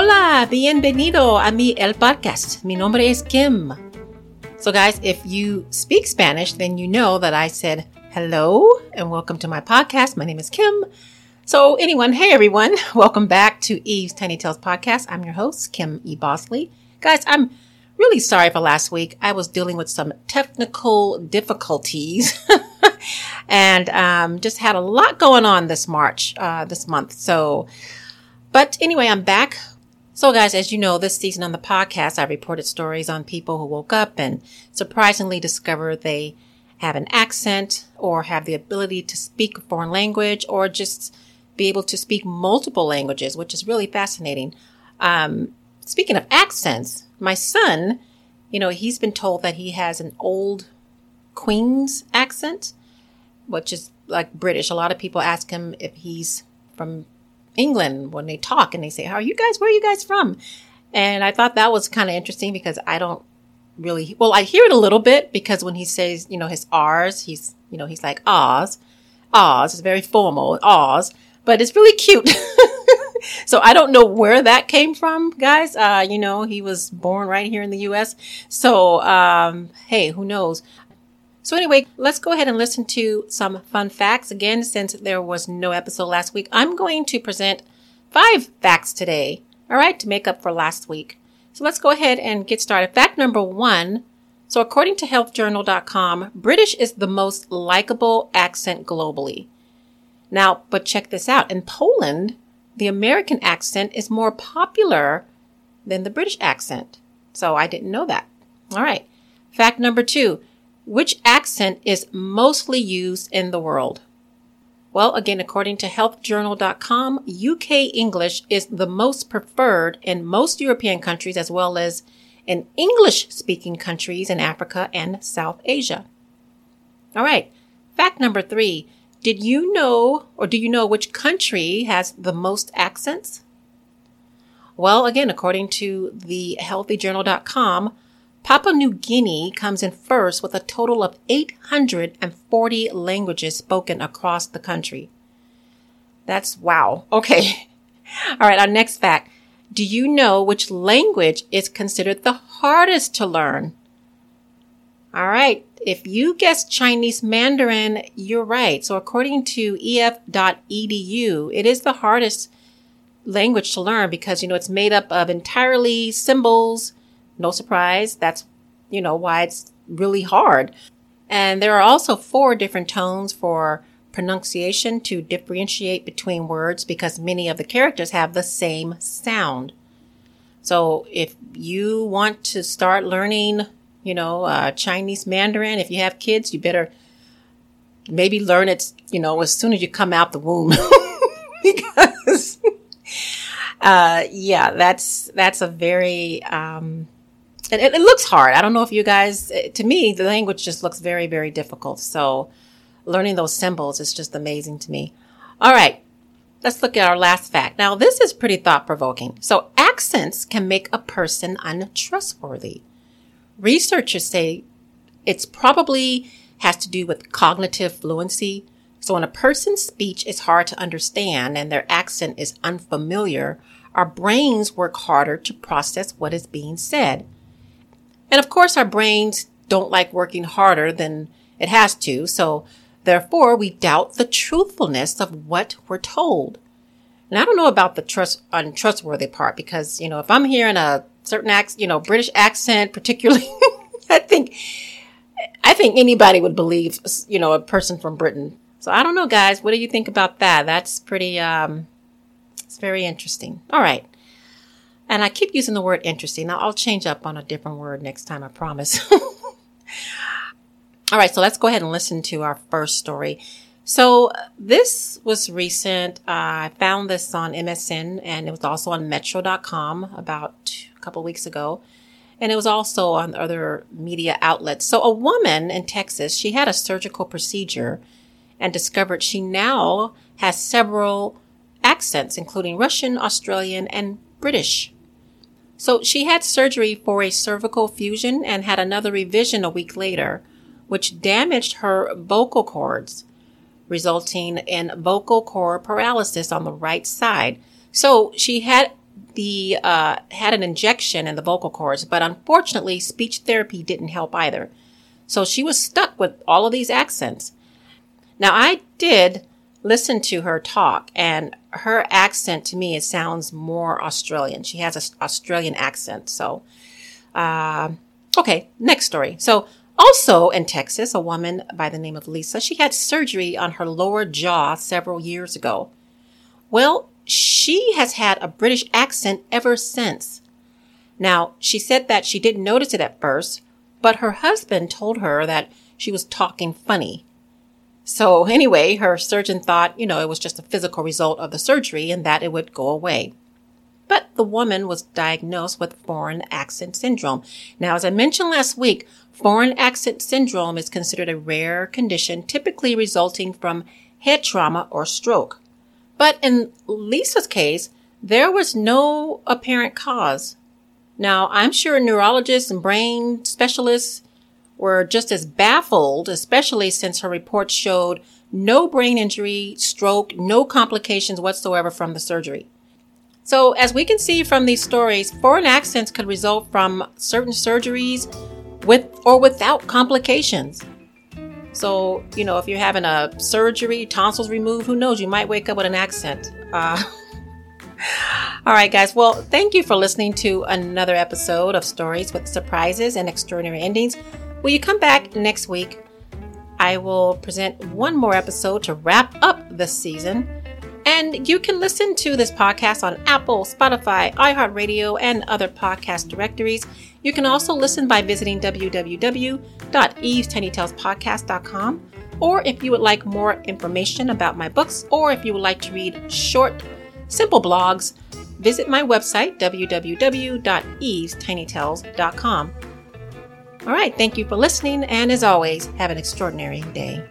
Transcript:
Hola, bienvenido a mi el podcast. Mi nombre es Kim. So, guys, if you speak Spanish, then you know that I said hello and welcome to my podcast. My name is Kim. So, anyone, hey everyone, welcome back to Eve's Tiny Tales podcast. I'm your host, Kim E. Bosley. Guys, I'm really sorry for last week. I was dealing with some technical difficulties and um, just had a lot going on this March, uh, this month. So, but anyway, I'm back. So, guys, as you know, this season on the podcast, I reported stories on people who woke up and surprisingly discovered they have an accent or have the ability to speak a foreign language or just be able to speak multiple languages, which is really fascinating. Um, speaking of accents, my son, you know, he's been told that he has an old Queen's accent, which is like British. A lot of people ask him if he's from England when they talk and they say, How are you guys? Where are you guys from? And I thought that was kind of interesting because I don't really, well, I hear it a little bit because when he says, you know, his R's, he's, you know, he's like Oz. Oz is very formal, Oz, but it's really cute. so I don't know where that came from, guys. Uh, you know, he was born right here in the U.S. So, um, hey, who knows? So anyway, let's go ahead and listen to some fun facts. Again, since there was no episode last week, I'm going to present five facts today. All right, to make up for last week. So let's go ahead and get started. Fact number one. So according to healthjournal.com, British is the most likable accent globally. Now, but check this out. In Poland, the American accent is more popular than the British accent. So I didn't know that. All right. Fact number two. Which accent is mostly used in the world? Well, again, according to healthjournal.com, UK English is the most preferred in most European countries as well as in English speaking countries in Africa and South Asia. All right. Fact number three. Did you know, or do you know which country has the most accents? Well, again, according to the healthyjournal.com, Papua New Guinea comes in first with a total of 840 languages spoken across the country. That's wow. Okay. All right. Our next fact. Do you know which language is considered the hardest to learn? All right. If you guessed Chinese Mandarin, you're right. So according to ef.edu, it is the hardest language to learn because, you know, it's made up of entirely symbols. No surprise. That's, you know, why it's really hard. And there are also four different tones for pronunciation to differentiate between words because many of the characters have the same sound. So if you want to start learning you know, uh, Chinese Mandarin. If you have kids, you better maybe learn it, you know, as soon as you come out the womb. because, uh, yeah, that's, that's a very, um, it, it, looks hard. I don't know if you guys, eh, to me, the language just looks very, very difficult. So learning those symbols is just amazing to me. All right. Let's look at our last fact. Now, this is pretty thought provoking. So accents can make a person untrustworthy researchers say it's probably has to do with cognitive fluency. So when a person's speech is hard to understand and their accent is unfamiliar, our brains work harder to process what is being said. And of course, our brains don't like working harder than it has to. So therefore, we doubt the truthfulness of what we're told. And I don't know about the trust untrustworthy part because, you know, if I'm hearing a certain accent, you know, British accent, particularly, I think, I think anybody would believe, you know, a person from Britain. So I don't know, guys. What do you think about that? That's pretty, um, it's very interesting. All right. And I keep using the word interesting. Now I'll change up on a different word next time, I promise. All right. So let's go ahead and listen to our first story. So this was recent. Uh, I found this on MSN and it was also on metro.com about a couple weeks ago. And it was also on other media outlets. So a woman in Texas, she had a surgical procedure and discovered she now has several accents, including Russian, Australian, and British. So she had surgery for a cervical fusion and had another revision a week later, which damaged her vocal cords resulting in vocal cord paralysis on the right side. So she had the uh, had an injection in the vocal cords, but unfortunately, speech therapy didn't help either. So she was stuck with all of these accents. Now, I did listen to her talk, and her accent to me it sounds more Australian. She has an Australian accent. So, uh, okay, next story. So, also in Texas, a woman by the name of Lisa, she had surgery on her lower jaw several years ago. Well, she has had a British accent ever since. Now, she said that she didn't notice it at first, but her husband told her that she was talking funny. So anyway, her surgeon thought, you know, it was just a physical result of the surgery and that it would go away. But the woman was diagnosed with foreign accent syndrome. Now, as I mentioned last week, foreign accent syndrome is considered a rare condition typically resulting from head trauma or stroke. But in Lisa's case, there was no apparent cause. Now, I'm sure neurologists and brain specialists were just as baffled, especially since her report showed no brain injury, stroke, no complications whatsoever from the surgery. So, as we can see from these stories, foreign accents could result from certain surgeries with or without complications. So, you know, if you're having a surgery, tonsils removed, who knows, you might wake up with an accent. Uh, all right, guys. Well, thank you for listening to another episode of Stories with Surprises and Extraordinary Endings. Will you come back next week? I will present one more episode to wrap up this season. And you can listen to this podcast on Apple, Spotify, iHeartRadio, and other podcast directories. You can also listen by visiting www.evestinytalespodcast.com. Or if you would like more information about my books, or if you would like to read short, simple blogs, visit my website, www.evestinytales.com. All right, thank you for listening, and as always, have an extraordinary day.